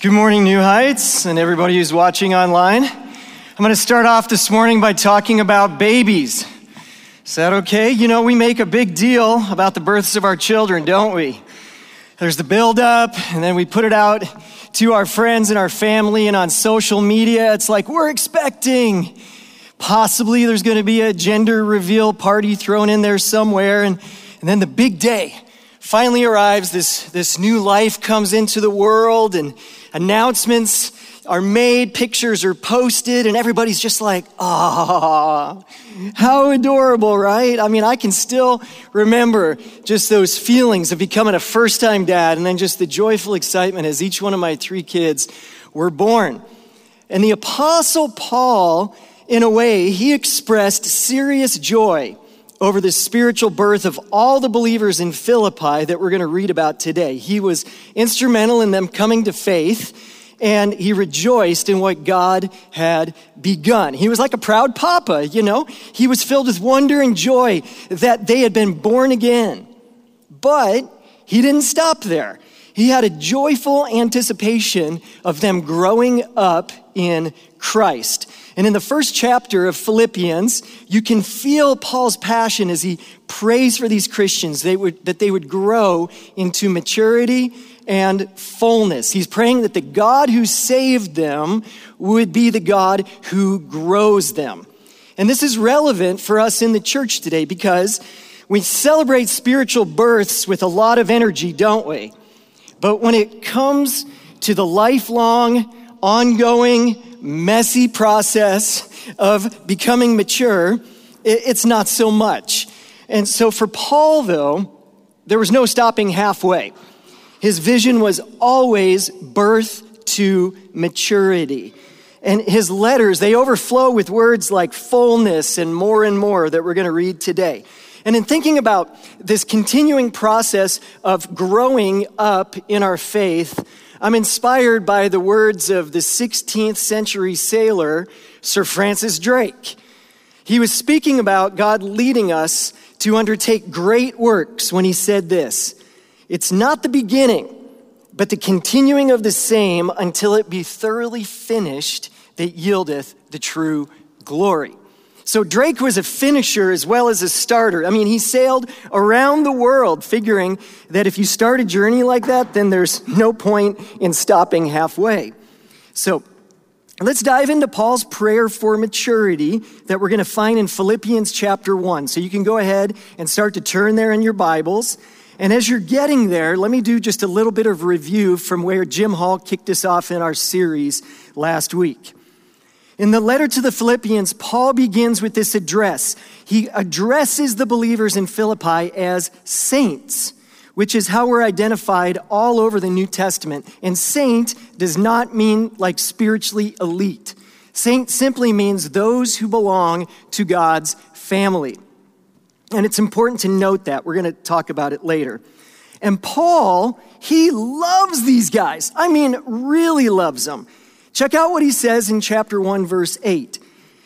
Good morning, New Heights, and everybody who's watching online. I'm going to start off this morning by talking about babies. Is that okay? You know, we make a big deal about the births of our children, don't we? There's the build up, and then we put it out to our friends and our family and on social media. It's like, we're expecting. Possibly there's going to be a gender reveal party thrown in there somewhere, and, and then the big day finally arrives. This, this new life comes into the world, and announcements are made, pictures are posted, and everybody's just like, ah, how adorable, right? I mean, I can still remember just those feelings of becoming a first time dad and then just the joyful excitement as each one of my three kids were born. And the Apostle Paul, in a way, he expressed serious joy over the spiritual birth of all the believers in Philippi that we're going to read about today. He was instrumental in them coming to faith and he rejoiced in what God had begun. He was like a proud papa, you know? He was filled with wonder and joy that they had been born again. But he didn't stop there. He had a joyful anticipation of them growing up in Christ. And in the first chapter of Philippians, you can feel Paul's passion as he prays for these Christians they would, that they would grow into maturity and fullness. He's praying that the God who saved them would be the God who grows them. And this is relevant for us in the church today because we celebrate spiritual births with a lot of energy, don't we? But when it comes to the lifelong, ongoing, messy process of becoming mature, it's not so much. And so for Paul, though, there was no stopping halfway. His vision was always birth to maturity. And his letters, they overflow with words like fullness and more and more that we're going to read today. And in thinking about this continuing process of growing up in our faith, I'm inspired by the words of the 16th century sailor, Sir Francis Drake. He was speaking about God leading us to undertake great works when he said this It's not the beginning, but the continuing of the same until it be thoroughly finished that yieldeth the true glory. So Drake was a finisher as well as a starter. I mean, he sailed around the world figuring that if you start a journey like that, then there's no point in stopping halfway. So let's dive into Paul's prayer for maturity that we're going to find in Philippians chapter 1. So you can go ahead and start to turn there in your Bibles. And as you're getting there, let me do just a little bit of review from where Jim Hall kicked us off in our series last week. In the letter to the Philippians, Paul begins with this address. He addresses the believers in Philippi as saints, which is how we're identified all over the New Testament. And saint does not mean like spiritually elite. Saint simply means those who belong to God's family. And it's important to note that. We're going to talk about it later. And Paul, he loves these guys. I mean, really loves them. Check out what he says in chapter 1, verse 8.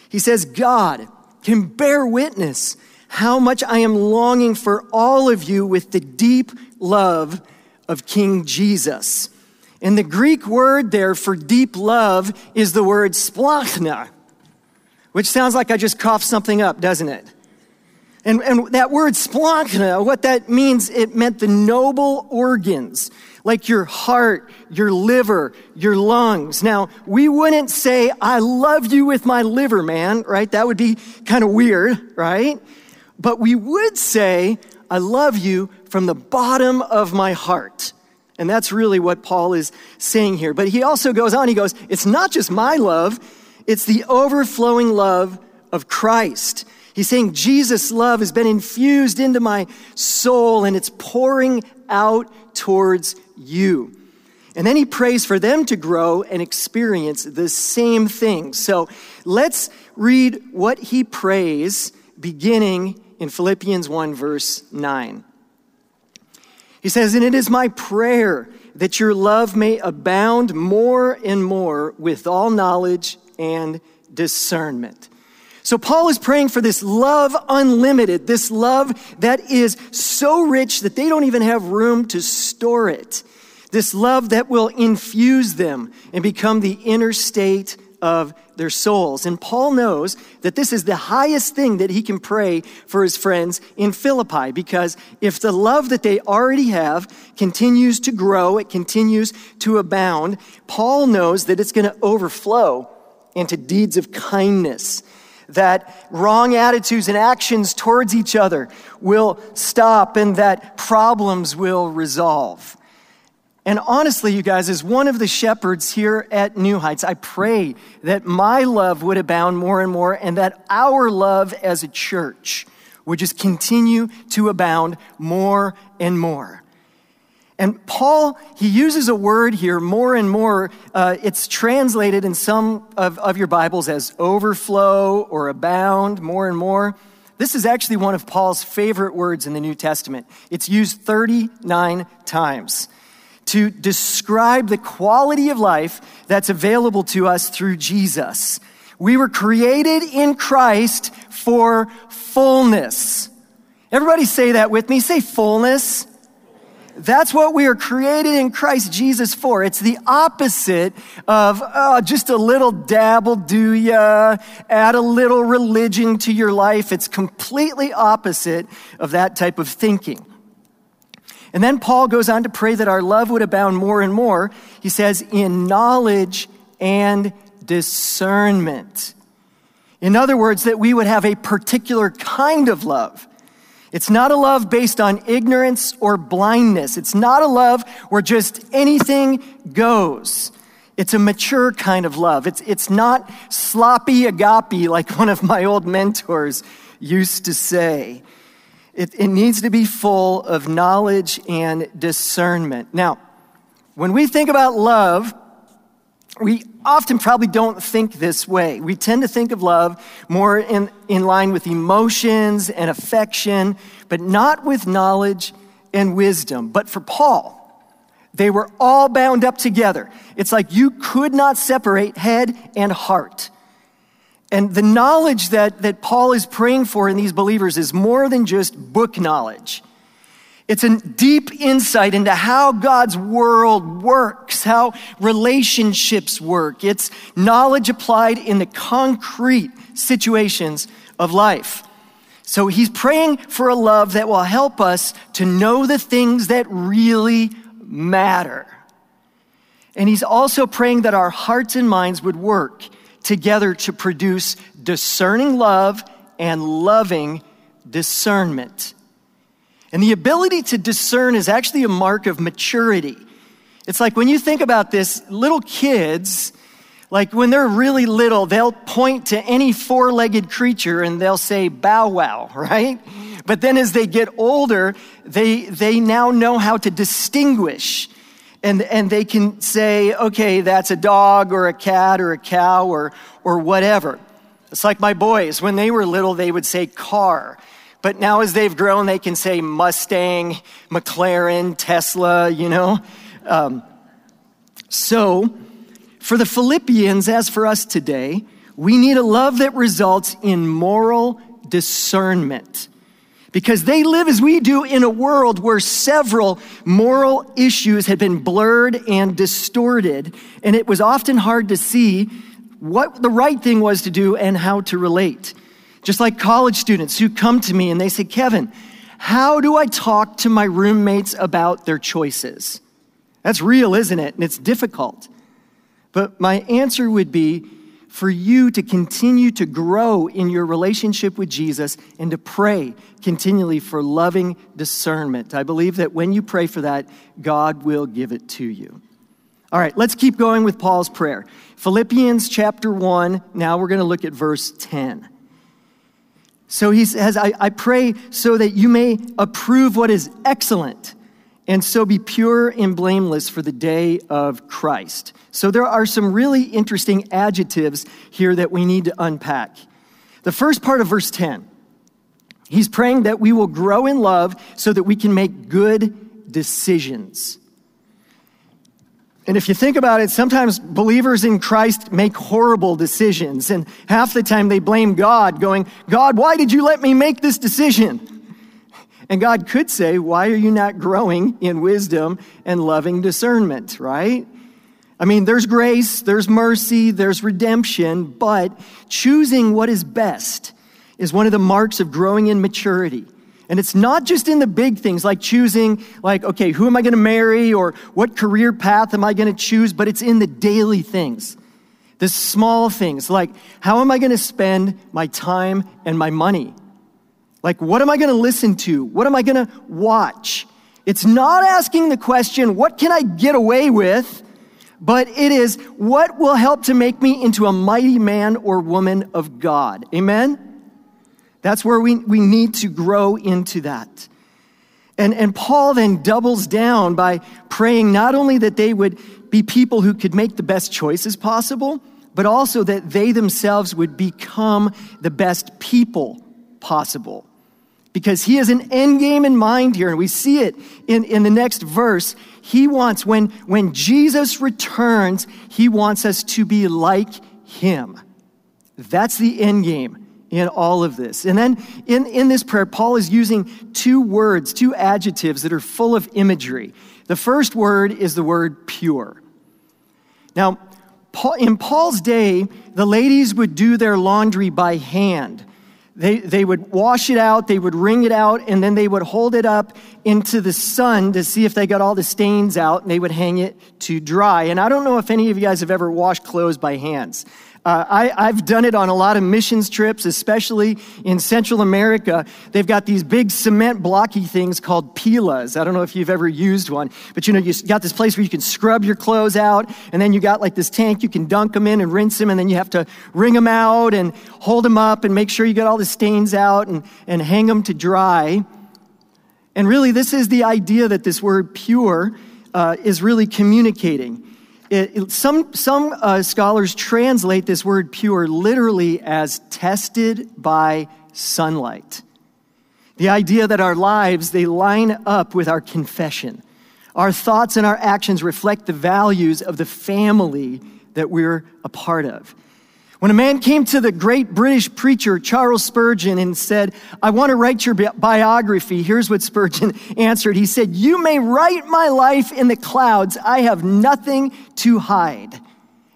He says, God can bear witness how much I am longing for all of you with the deep love of King Jesus. And the Greek word there for deep love is the word splanchna, which sounds like I just coughed something up, doesn't it? And, and that word splanchna, what that means, it meant the noble organs like your heart, your liver, your lungs. Now, we wouldn't say, I love you with my liver, man, right? That would be kind of weird, right? But we would say, I love you from the bottom of my heart. And that's really what Paul is saying here. But he also goes on, he goes, It's not just my love, it's the overflowing love of Christ. He's saying Jesus' love has been infused into my soul and it's pouring out towards you. And then he prays for them to grow and experience the same thing. So let's read what he prays beginning in Philippians 1, verse 9. He says, And it is my prayer that your love may abound more and more with all knowledge and discernment. So Paul is praying for this love unlimited, this love that is so rich that they don't even have room to store it. This love that will infuse them and become the inner state of their souls. And Paul knows that this is the highest thing that he can pray for his friends in Philippi because if the love that they already have continues to grow, it continues to abound, Paul knows that it's going to overflow into deeds of kindness. That wrong attitudes and actions towards each other will stop and that problems will resolve. And honestly, you guys, as one of the shepherds here at New Heights, I pray that my love would abound more and more and that our love as a church would just continue to abound more and more. And Paul, he uses a word here more and more. Uh, it's translated in some of, of your Bibles as overflow or abound more and more. This is actually one of Paul's favorite words in the New Testament. It's used 39 times to describe the quality of life that's available to us through Jesus. We were created in Christ for fullness. Everybody say that with me. Say fullness. That's what we are created in Christ Jesus for. It's the opposite of oh, just a little dabble, do ya? Add a little religion to your life. It's completely opposite of that type of thinking. And then Paul goes on to pray that our love would abound more and more. He says, in knowledge and discernment. In other words, that we would have a particular kind of love. It's not a love based on ignorance or blindness. It's not a love where just anything goes. It's a mature kind of love. It's, it's not sloppy agape like one of my old mentors used to say. It, it needs to be full of knowledge and discernment. Now, when we think about love, we often probably don't think this way. We tend to think of love more in, in line with emotions and affection, but not with knowledge and wisdom. But for Paul, they were all bound up together. It's like you could not separate head and heart. And the knowledge that, that Paul is praying for in these believers is more than just book knowledge. It's a deep insight into how God's world works, how relationships work. It's knowledge applied in the concrete situations of life. So he's praying for a love that will help us to know the things that really matter. And he's also praying that our hearts and minds would work together to produce discerning love and loving discernment. And the ability to discern is actually a mark of maturity. It's like when you think about this, little kids, like when they're really little, they'll point to any four legged creature and they'll say, bow wow, right? But then as they get older, they, they now know how to distinguish and, and they can say, okay, that's a dog or a cat or a cow or, or whatever. It's like my boys, when they were little, they would say car. But now as they've grown, they can say Mustang, McLaren, Tesla, you know? Um, so, for the Philippians, as for us today, we need a love that results in moral discernment because they live as we do in a world where several moral issues had been blurred and distorted, and it was often hard to see what the right thing was to do and how to relate. Just like college students who come to me and they say, Kevin, how do I talk to my roommates about their choices? That's real, isn't it? And it's difficult. But my answer would be for you to continue to grow in your relationship with Jesus and to pray continually for loving discernment. I believe that when you pray for that, God will give it to you. All right, let's keep going with Paul's prayer. Philippians chapter 1, now we're going to look at verse 10. So he says, I, I pray so that you may approve what is excellent and so be pure and blameless for the day of Christ. So there are some really interesting adjectives here that we need to unpack. The first part of verse 10, he's praying that we will grow in love so that we can make good decisions. And if you think about it, sometimes believers in Christ make horrible decisions, and half the time they blame God, going, God, why did you let me make this decision? And God could say, Why are you not growing in wisdom and loving discernment, right? I mean, there's grace, there's mercy, there's redemption, but choosing what is best is one of the marks of growing in maturity. And it's not just in the big things like choosing, like, okay, who am I going to marry or what career path am I going to choose, but it's in the daily things, the small things, like, how am I going to spend my time and my money? Like, what am I going to listen to? What am I going to watch? It's not asking the question, what can I get away with? But it is, what will help to make me into a mighty man or woman of God? Amen? That's where we, we need to grow into that. And, and Paul then doubles down by praying not only that they would be people who could make the best choices possible, but also that they themselves would become the best people possible. Because he has an end game in mind here, and we see it in, in the next verse. He wants, when, when Jesus returns, he wants us to be like him. That's the end game in all of this. And then in, in this prayer, Paul is using two words, two adjectives that are full of imagery. The first word is the word pure. Now, Paul, in Paul's day, the ladies would do their laundry by hand. They, they would wash it out, they would wring it out, and then they would hold it up into the sun to see if they got all the stains out, and they would hang it to dry. And I don't know if any of you guys have ever washed clothes by hands. Uh, I, have done it on a lot of missions trips, especially in Central America. They've got these big cement blocky things called pilas. I don't know if you've ever used one, but you know, you got this place where you can scrub your clothes out, and then you got like this tank you can dunk them in and rinse them, and then you have to wring them out and hold them up and make sure you get all the stains out and, and hang them to dry. And really, this is the idea that this word pure uh, is really communicating. It, it, some some uh, scholars translate this word pure literally as tested by sunlight. The idea that our lives, they line up with our confession. Our thoughts and our actions reflect the values of the family that we're a part of. When a man came to the great British preacher Charles Spurgeon and said, I want to write your bi- biography, here's what Spurgeon answered. He said, You may write my life in the clouds. I have nothing to hide.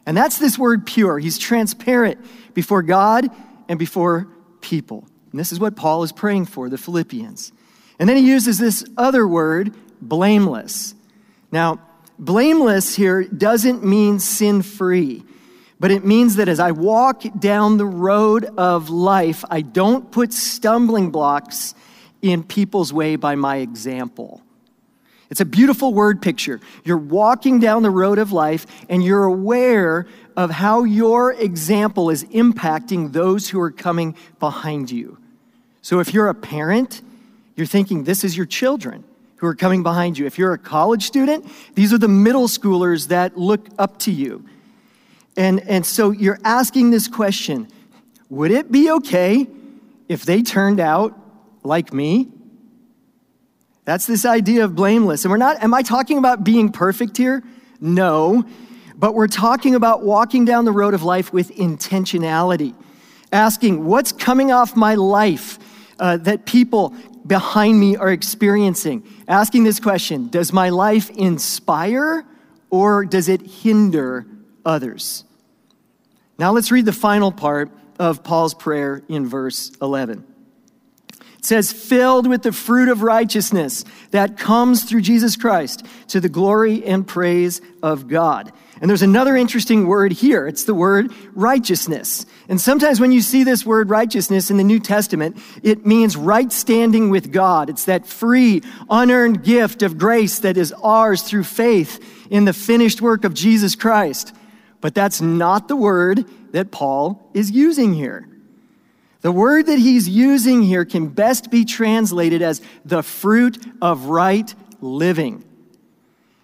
And that's this word pure. He's transparent before God and before people. And this is what Paul is praying for, the Philippians. And then he uses this other word, blameless. Now, blameless here doesn't mean sin free. But it means that as I walk down the road of life, I don't put stumbling blocks in people's way by my example. It's a beautiful word picture. You're walking down the road of life and you're aware of how your example is impacting those who are coming behind you. So if you're a parent, you're thinking this is your children who are coming behind you. If you're a college student, these are the middle schoolers that look up to you. And, and so you're asking this question Would it be okay if they turned out like me? That's this idea of blameless. And we're not, am I talking about being perfect here? No. But we're talking about walking down the road of life with intentionality, asking, what's coming off my life uh, that people behind me are experiencing? Asking this question Does my life inspire or does it hinder others? Now let's read the final part of Paul's prayer in verse 11. It says, filled with the fruit of righteousness that comes through Jesus Christ to the glory and praise of God. And there's another interesting word here. It's the word righteousness. And sometimes when you see this word righteousness in the New Testament, it means right standing with God. It's that free, unearned gift of grace that is ours through faith in the finished work of Jesus Christ. But that's not the word that Paul is using here. The word that he's using here can best be translated as the fruit of right living.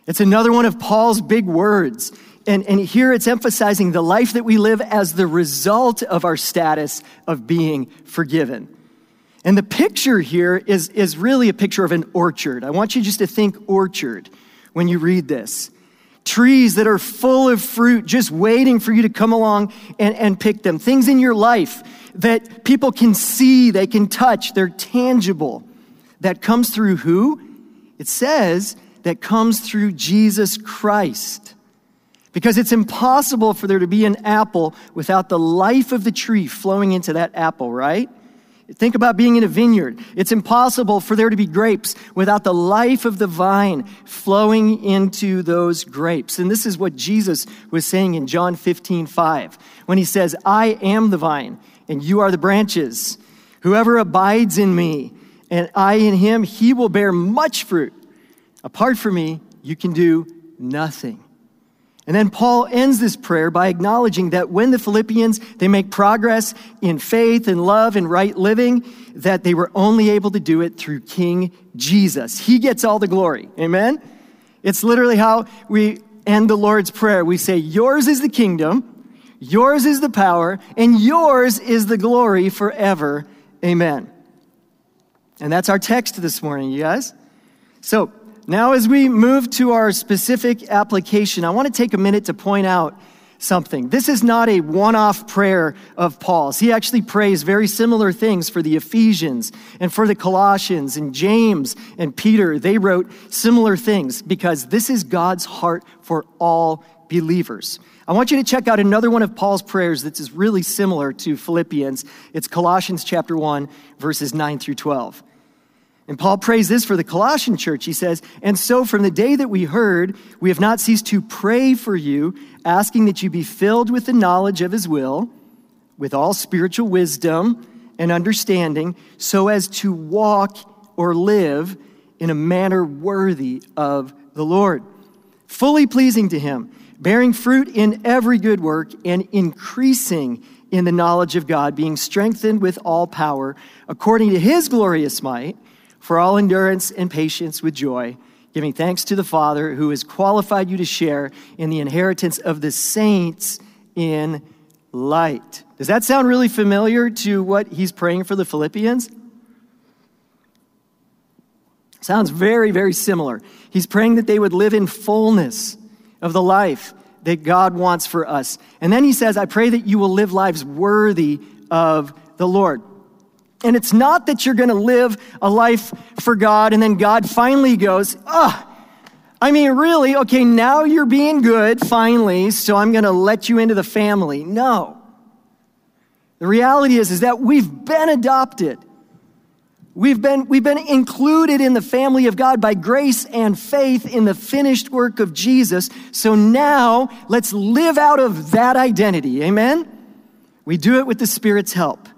It's another one of Paul's big words. And, and here it's emphasizing the life that we live as the result of our status of being forgiven. And the picture here is, is really a picture of an orchard. I want you just to think orchard when you read this trees that are full of fruit, just waiting for you to come along and, and pick them. Things in your life that people can see, they can touch, they're tangible. that comes through who? It says that comes through Jesus Christ. Because it's impossible for there to be an apple without the life of the tree flowing into that apple, right? Think about being in a vineyard. It's impossible for there to be grapes without the life of the vine flowing into those grapes. And this is what Jesus was saying in John 15, 5, when he says, I am the vine, and you are the branches. Whoever abides in me, and I in him, he will bear much fruit. Apart from me, you can do nothing. And then Paul ends this prayer by acknowledging that when the Philippians they make progress in faith and love and right living, that they were only able to do it through King Jesus. He gets all the glory. Amen. It's literally how we end the Lord's prayer. We say, "Yours is the kingdom, yours is the power, and yours is the glory forever." Amen. And that's our text this morning, you guys. So, now, as we move to our specific application, I want to take a minute to point out something. This is not a one off prayer of Paul's. He actually prays very similar things for the Ephesians and for the Colossians and James and Peter. They wrote similar things because this is God's heart for all believers. I want you to check out another one of Paul's prayers that is really similar to Philippians. It's Colossians chapter 1, verses 9 through 12. And Paul prays this for the Colossian church. He says, And so from the day that we heard, we have not ceased to pray for you, asking that you be filled with the knowledge of his will, with all spiritual wisdom and understanding, so as to walk or live in a manner worthy of the Lord, fully pleasing to him, bearing fruit in every good work and increasing in the knowledge of God, being strengthened with all power according to his glorious might for all endurance and patience with joy, giving thanks to the Father who has qualified you to share in the inheritance of the saints in light. Does that sound really familiar to what he's praying for the Philippians? Sounds very, very similar. He's praying that they would live in fullness of the life that God wants for us. And then he says, I pray that you will live lives worthy of the Lord. And it's not that you're going to live a life for God and then God finally goes, ah, I mean, really? Okay, now you're being good, finally, so I'm going to let you into the family. No. The reality is, is that we've been adopted. We've been, we've been included in the family of God by grace and faith in the finished work of Jesus. So now let's live out of that identity. Amen? We do it with the Spirit's help.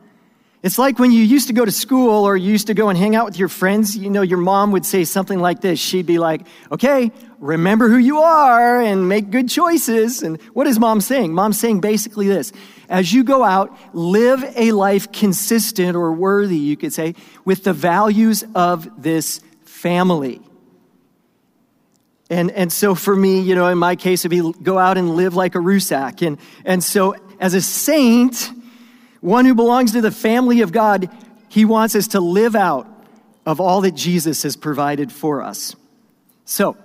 It's like when you used to go to school or you used to go and hang out with your friends, you know, your mom would say something like this. She'd be like, okay, remember who you are and make good choices. And what is mom saying? Mom's saying basically this as you go out, live a life consistent or worthy, you could say, with the values of this family. And, and so for me, you know, in my case, it'd be go out and live like a Rusak. And, and so as a saint, one who belongs to the family of God, he wants us to live out of all that Jesus has provided for us. So,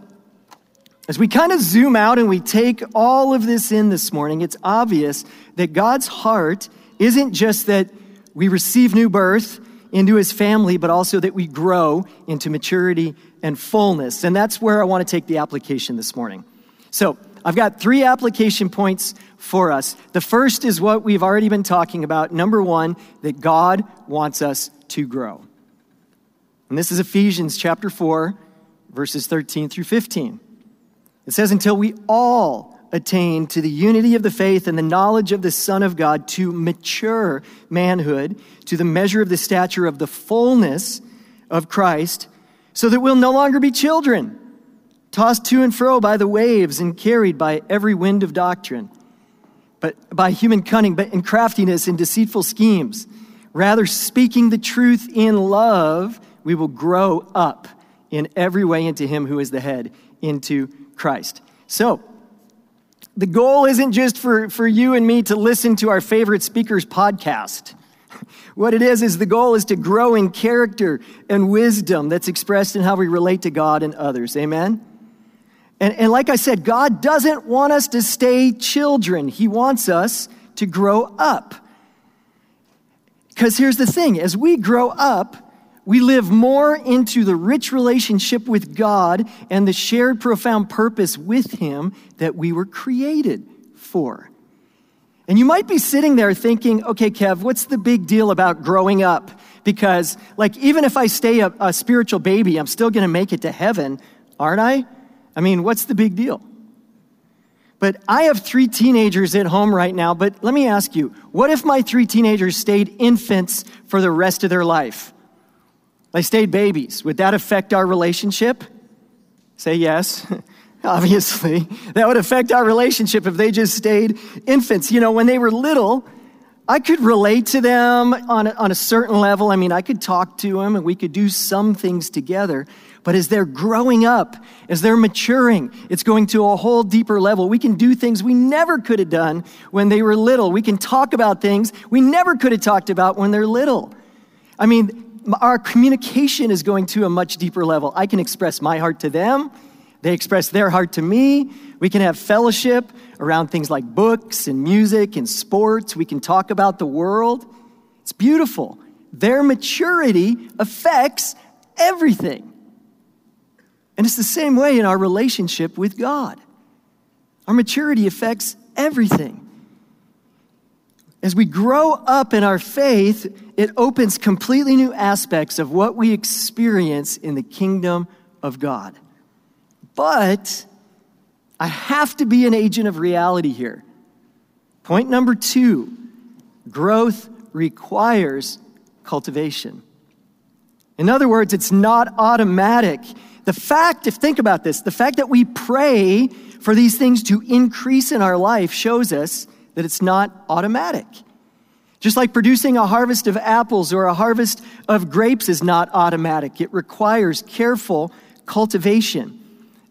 as we kind of zoom out and we take all of this in this morning, it's obvious that God's heart isn't just that we receive new birth into his family, but also that we grow into maturity and fullness. And that's where I want to take the application this morning. So, I've got three application points for us. The first is what we've already been talking about. Number one, that God wants us to grow. And this is Ephesians chapter 4, verses 13 through 15. It says, Until we all attain to the unity of the faith and the knowledge of the Son of God, to mature manhood, to the measure of the stature of the fullness of Christ, so that we'll no longer be children, tossed to and fro by the waves and carried by every wind of doctrine but by human cunning, but in craftiness and deceitful schemes. Rather, speaking the truth in love, we will grow up in every way into Him who is the head, into Christ. So, the goal isn't just for, for you and me to listen to our favorite speaker's podcast. What it is, is the goal is to grow in character and wisdom that's expressed in how we relate to God and others. Amen? And, and like I said, God doesn't want us to stay children, He wants us to grow up. Because here's the thing as we grow up, we live more into the rich relationship with God and the shared profound purpose with Him that we were created for. And you might be sitting there thinking, okay, Kev, what's the big deal about growing up? Because, like, even if I stay a, a spiritual baby, I'm still going to make it to heaven, aren't I? I mean, what's the big deal? But I have three teenagers at home right now. But let me ask you what if my three teenagers stayed infants for the rest of their life? They stayed babies. Would that affect our relationship? Say yes. Obviously, that would affect our relationship if they just stayed infants. You know, when they were little, I could relate to them on a, on a certain level. I mean, I could talk to them and we could do some things together. But as they're growing up, as they're maturing, it's going to a whole deeper level. We can do things we never could have done when they were little. We can talk about things we never could have talked about when they're little. I mean, our communication is going to a much deeper level. I can express my heart to them, they express their heart to me. We can have fellowship around things like books and music and sports. We can talk about the world. It's beautiful. Their maturity affects everything. And it's the same way in our relationship with God. Our maturity affects everything. As we grow up in our faith, it opens completely new aspects of what we experience in the kingdom of God. But I have to be an agent of reality here. Point number two growth requires cultivation. In other words, it's not automatic. The fact, if think about this, the fact that we pray for these things to increase in our life shows us that it's not automatic. Just like producing a harvest of apples or a harvest of grapes is not automatic, it requires careful cultivation.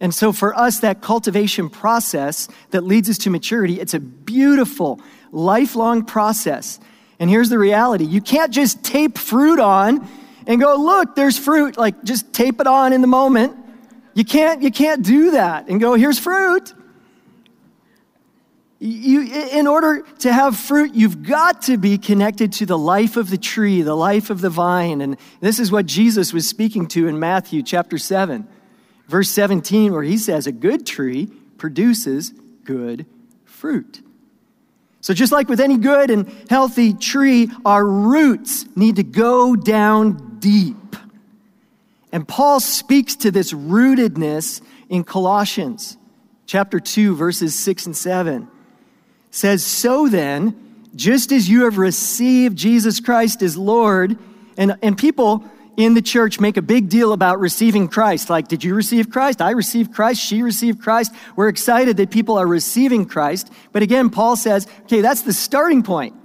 And so, for us, that cultivation process that leads us to maturity, it's a beautiful, lifelong process. And here's the reality you can't just tape fruit on and go, look, there's fruit. Like, just tape it on in the moment. You can't, you can't do that and go, here's fruit. You, in order to have fruit, you've got to be connected to the life of the tree, the life of the vine. And this is what Jesus was speaking to in Matthew chapter 7, verse 17, where he says, A good tree produces good fruit. So, just like with any good and healthy tree, our roots need to go down deep. And Paul speaks to this rootedness in Colossians chapter 2, verses 6 and 7 says, So then, just as you have received Jesus Christ as Lord, and, and people in the church make a big deal about receiving Christ. Like, did you receive Christ? I received Christ. She received Christ. We're excited that people are receiving Christ. But again, Paul says, okay, that's the starting point.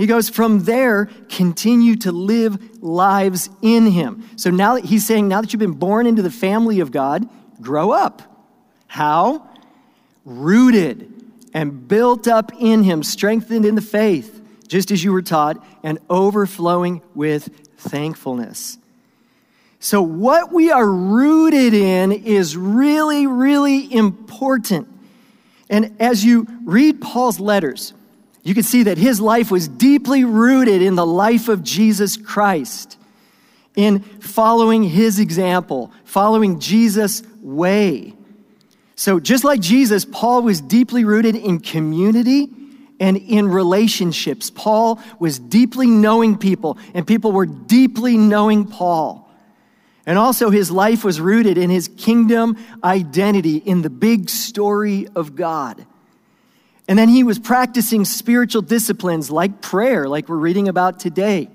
He goes, from there, continue to live lives in Him. So now that he's saying, now that you've been born into the family of God, grow up. How? Rooted and built up in him, strengthened in the faith, just as you were taught, and overflowing with thankfulness. So, what we are rooted in is really, really important. And as you read Paul's letters, you can see that his life was deeply rooted in the life of Jesus Christ, in following his example, following Jesus' way. So, just like Jesus, Paul was deeply rooted in community and in relationships. Paul was deeply knowing people, and people were deeply knowing Paul. And also, his life was rooted in his kingdom identity, in the big story of God. And then he was practicing spiritual disciplines like prayer, like we're reading about today.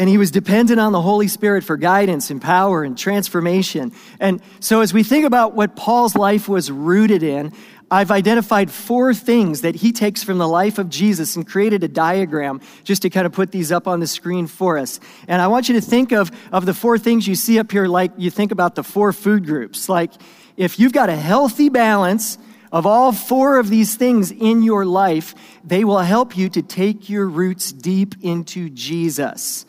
And he was dependent on the Holy Spirit for guidance and power and transformation. And so, as we think about what Paul's life was rooted in, I've identified four things that he takes from the life of Jesus and created a diagram just to kind of put these up on the screen for us. And I want you to think of, of the four things you see up here like you think about the four food groups. Like if you've got a healthy balance of all four of these things in your life, they will help you to take your roots deep into Jesus.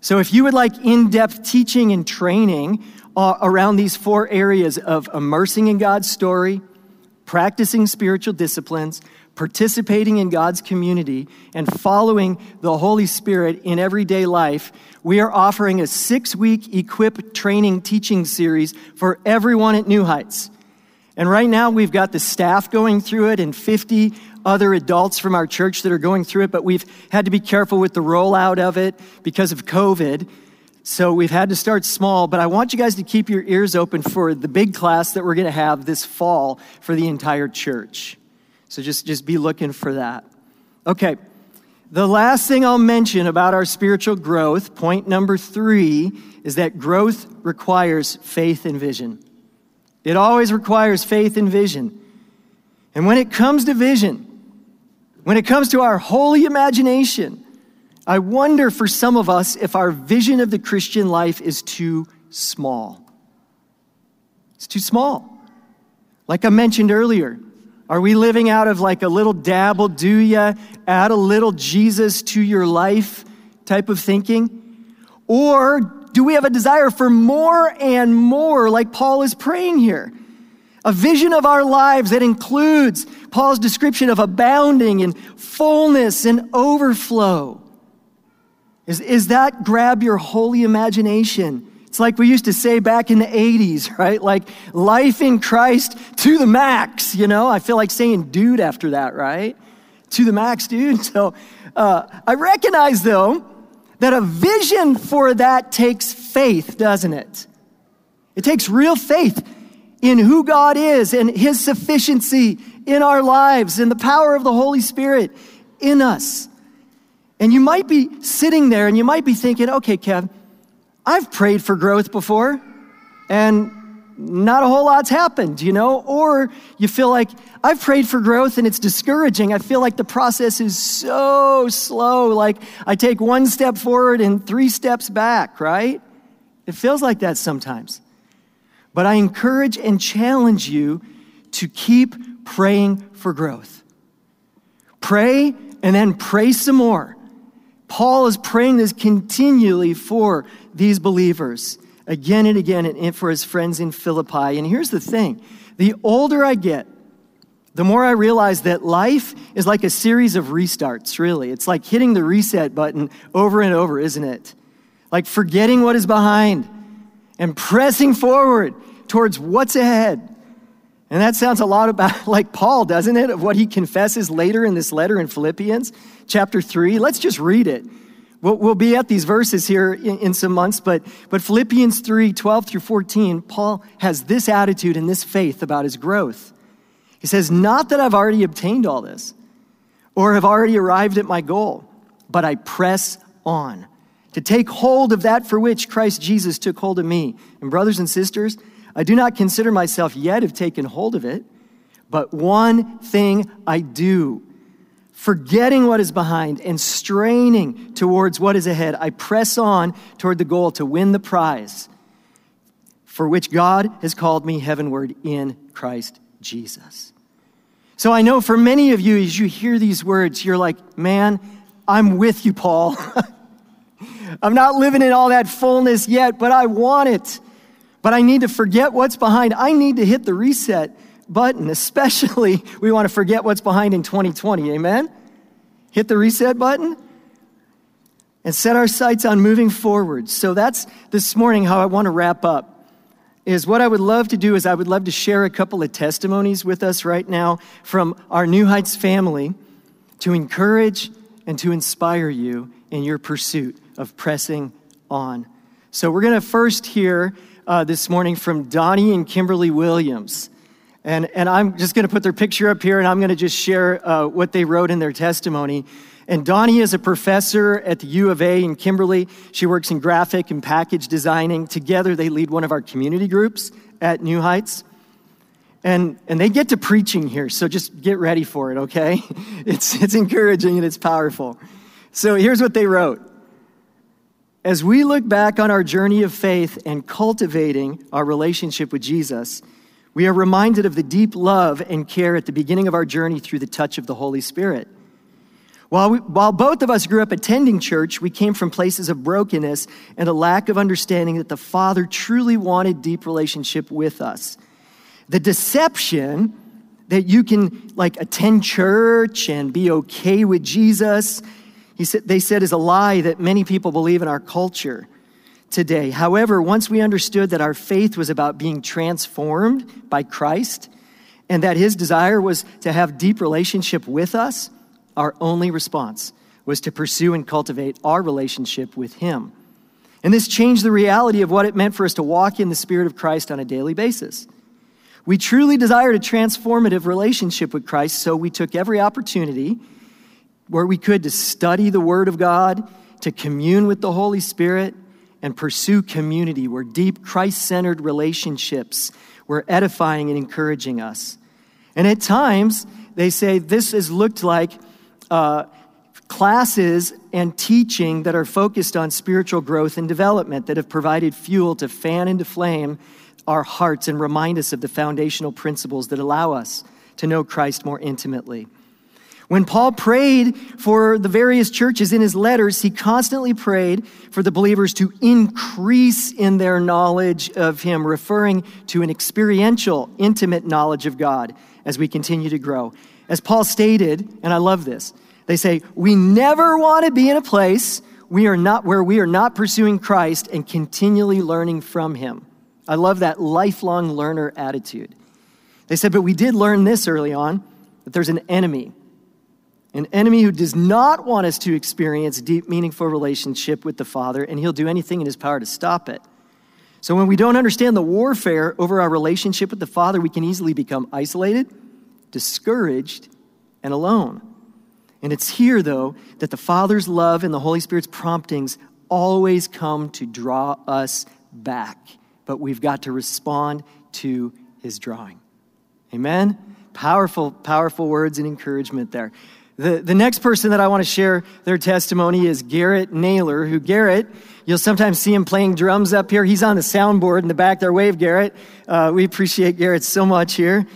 So, if you would like in depth teaching and training uh, around these four areas of immersing in God's story, practicing spiritual disciplines, participating in God's community, and following the Holy Spirit in everyday life, we are offering a six week Equip training teaching series for everyone at New Heights. And right now, we've got the staff going through it and 50 other adults from our church that are going through it, but we've had to be careful with the rollout of it because of COVID. So we've had to start small, but I want you guys to keep your ears open for the big class that we're going to have this fall for the entire church. So just, just be looking for that. Okay. The last thing I'll mention about our spiritual growth, point number three, is that growth requires faith and vision. It always requires faith and vision. And when it comes to vision, when it comes to our holy imagination, I wonder for some of us if our vision of the Christian life is too small. It's too small. Like I mentioned earlier, are we living out of like a little dabble, do ya, add a little Jesus to your life type of thinking? Or do we have a desire for more and more, like Paul is praying here? A vision of our lives that includes Paul's description of abounding and fullness and overflow. Is, is that grab your holy imagination? It's like we used to say back in the 80s, right? Like life in Christ to the max, you know? I feel like saying dude after that, right? To the max, dude. So uh, I recognize, though, that a vision for that takes faith, doesn't it? It takes real faith in who God is and His sufficiency in our lives and the power of the Holy Spirit in us. And you might be sitting there and you might be thinking, okay, Kev, I've prayed for growth before and not a whole lot's happened, you know? Or you feel like I've prayed for growth and it's discouraging. I feel like the process is so slow. Like I take one step forward and three steps back, right? It feels like that sometimes. But I encourage and challenge you to keep praying for growth. Pray and then pray some more. Paul is praying this continually for these believers again and again and for his friends in Philippi. And here's the thing the older I get, the more I realize that life is like a series of restarts, really. It's like hitting the reset button over and over, isn't it? Like forgetting what is behind and pressing forward towards what's ahead. And that sounds a lot about like Paul, doesn't it? Of what he confesses later in this letter in Philippians chapter 3. Let's just read it. We'll, we'll be at these verses here in, in some months, but, but Philippians 3 12 through 14, Paul has this attitude and this faith about his growth. He says, Not that I've already obtained all this or have already arrived at my goal, but I press on to take hold of that for which Christ Jesus took hold of me. And, brothers and sisters, I do not consider myself yet have taken hold of it, but one thing I do. Forgetting what is behind and straining towards what is ahead, I press on toward the goal to win the prize for which God has called me heavenward in Christ Jesus. So I know for many of you, as you hear these words, you're like, man, I'm with you, Paul. I'm not living in all that fullness yet, but I want it. But I need to forget what's behind. I need to hit the reset button, especially we want to forget what's behind in 2020. Amen? Hit the reset button and set our sights on moving forward. So that's this morning how I want to wrap up. Is what I would love to do is I would love to share a couple of testimonies with us right now from our New Heights family to encourage and to inspire you in your pursuit of pressing on. So we're going to first hear uh, this morning from Donnie and Kimberly Williams. And, and I'm just going to put their picture up here and I'm going to just share uh, what they wrote in their testimony. And Donnie is a professor at the U of A, and Kimberly, she works in graphic and package designing. Together, they lead one of our community groups at New Heights. And, and they get to preaching here, so just get ready for it, okay? It's, it's encouraging and it's powerful. So here's what they wrote as we look back on our journey of faith and cultivating our relationship with Jesus, we are reminded of the deep love and care at the beginning of our journey through the touch of the Holy Spirit. While, we, while both of us grew up attending church, we came from places of brokenness and a lack of understanding that the Father truly wanted deep relationship with us. The deception that you can like attend church and be okay with Jesus, he said, they said is a lie that many people believe in our culture today. However, once we understood that our faith was about being transformed by Christ and that his desire was to have deep relationship with us, our only response was to pursue and cultivate our relationship with him. And this changed the reality of what it meant for us to walk in the Spirit of Christ on a daily basis. We truly desired a transformative relationship with Christ, so we took every opportunity where we could to study the Word of God, to commune with the Holy Spirit, and pursue community where deep Christ centered relationships were edifying and encouraging us. And at times, they say this has looked like uh, classes and teaching that are focused on spiritual growth and development that have provided fuel to fan into flame our hearts and remind us of the foundational principles that allow us to know Christ more intimately. When Paul prayed for the various churches in his letters, he constantly prayed for the believers to increase in their knowledge of him, referring to an experiential, intimate knowledge of God as we continue to grow. As Paul stated, and I love this, they say, We never want to be in a place we are not, where we are not pursuing Christ and continually learning from him. I love that lifelong learner attitude. They said, But we did learn this early on that there's an enemy an enemy who does not want us to experience deep, meaningful relationship with the Father, and he'll do anything in his power to stop it. So when we don't understand the warfare over our relationship with the Father, we can easily become isolated, discouraged, and alone. And it's here, though, that the Father's love and the Holy Spirit's promptings always come to draw us back. But we've got to respond to his drawing. Amen? Powerful, powerful words and encouragement there. The, the next person that I want to share their testimony is Garrett Naylor, who Garrett, you'll sometimes see him playing drums up here. He's on the soundboard in the back there. Wave, Garrett. Uh, we appreciate Garrett so much here.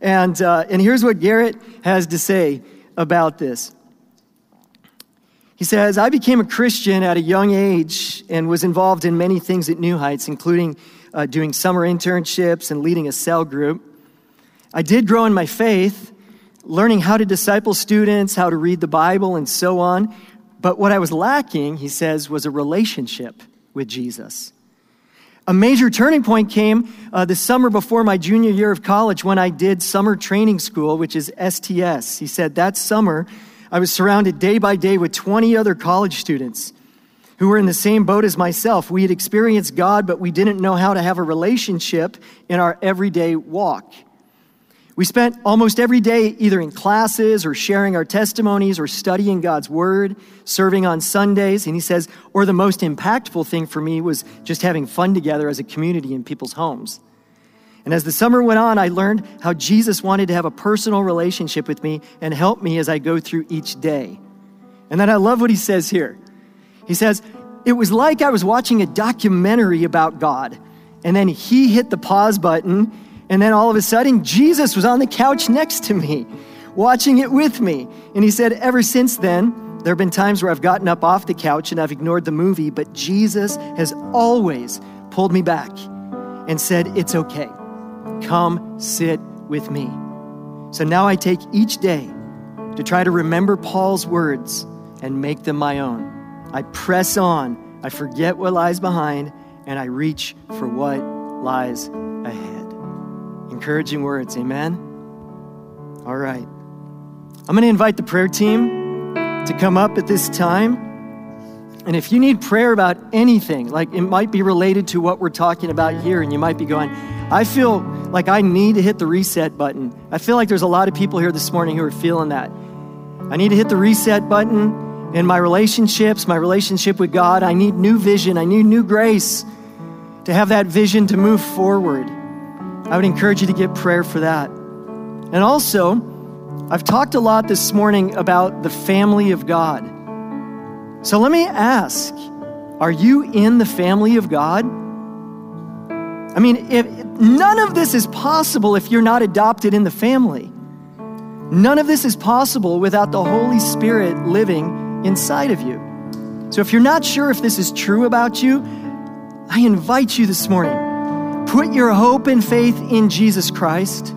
And, uh, and here's what Garrett has to say about this. He says, I became a Christian at a young age and was involved in many things at New Heights, including uh, doing summer internships and leading a cell group. I did grow in my faith learning how to disciple students, how to read the Bible, and so on. But what I was lacking, he says, was a relationship with Jesus. A major turning point came uh, the summer before my junior year of college when I did summer training school, which is STS. He said that summer I was surrounded day by day with 20 other college students who were in the same boat as myself. We had experienced God, but we didn't know how to have a relationship in our everyday walk. We spent almost every day either in classes or sharing our testimonies or studying God's word, serving on Sundays. And he says, or the most impactful thing for me was just having fun together as a community in people's homes. And as the summer went on, I learned how Jesus wanted to have a personal relationship with me and help me as I go through each day. And then I love what he says here. He says, It was like I was watching a documentary about God. And then he hit the pause button and then all of a sudden, Jesus was on the couch next to me, watching it with me. And he said, Ever since then, there have been times where I've gotten up off the couch and I've ignored the movie, but Jesus has always pulled me back and said, It's okay. Come sit with me. So now I take each day to try to remember Paul's words and make them my own. I press on, I forget what lies behind, and I reach for what lies. Encouraging words, amen? All right. I'm going to invite the prayer team to come up at this time. And if you need prayer about anything, like it might be related to what we're talking about here, and you might be going, I feel like I need to hit the reset button. I feel like there's a lot of people here this morning who are feeling that. I need to hit the reset button in my relationships, my relationship with God. I need new vision. I need new grace to have that vision to move forward. I would encourage you to get prayer for that. And also, I've talked a lot this morning about the family of God. So let me ask are you in the family of God? I mean, if, none of this is possible if you're not adopted in the family. None of this is possible without the Holy Spirit living inside of you. So if you're not sure if this is true about you, I invite you this morning Put your hope and faith in Jesus Christ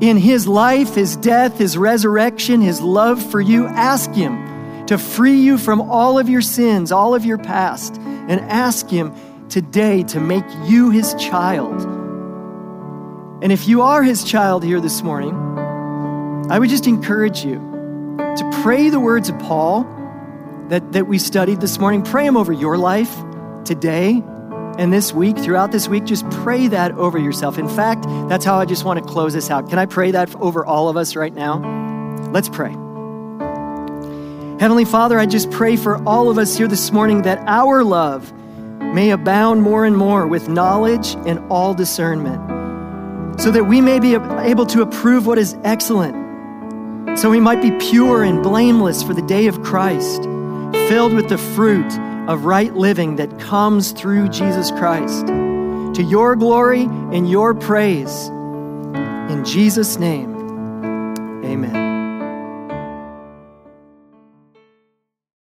in his life, his death, his resurrection, his love for you, ask him to free you from all of your sins, all of your past, and ask him today to make you his child. And if you are his child here this morning, I would just encourage you to pray the words of Paul that, that we studied this morning. Pray them over your life today and this week, throughout this week, just pray that over yourself. In fact, that's how I just want to close this out. Can I pray that over all of us right now? Let's pray. Heavenly Father, I just pray for all of us here this morning that our love may abound more and more with knowledge and all discernment, so that we may be able to approve what is excellent, so we might be pure and blameless for the day of Christ, filled with the fruit of right living that comes through Jesus Christ. To your glory and your praise. In Jesus' name.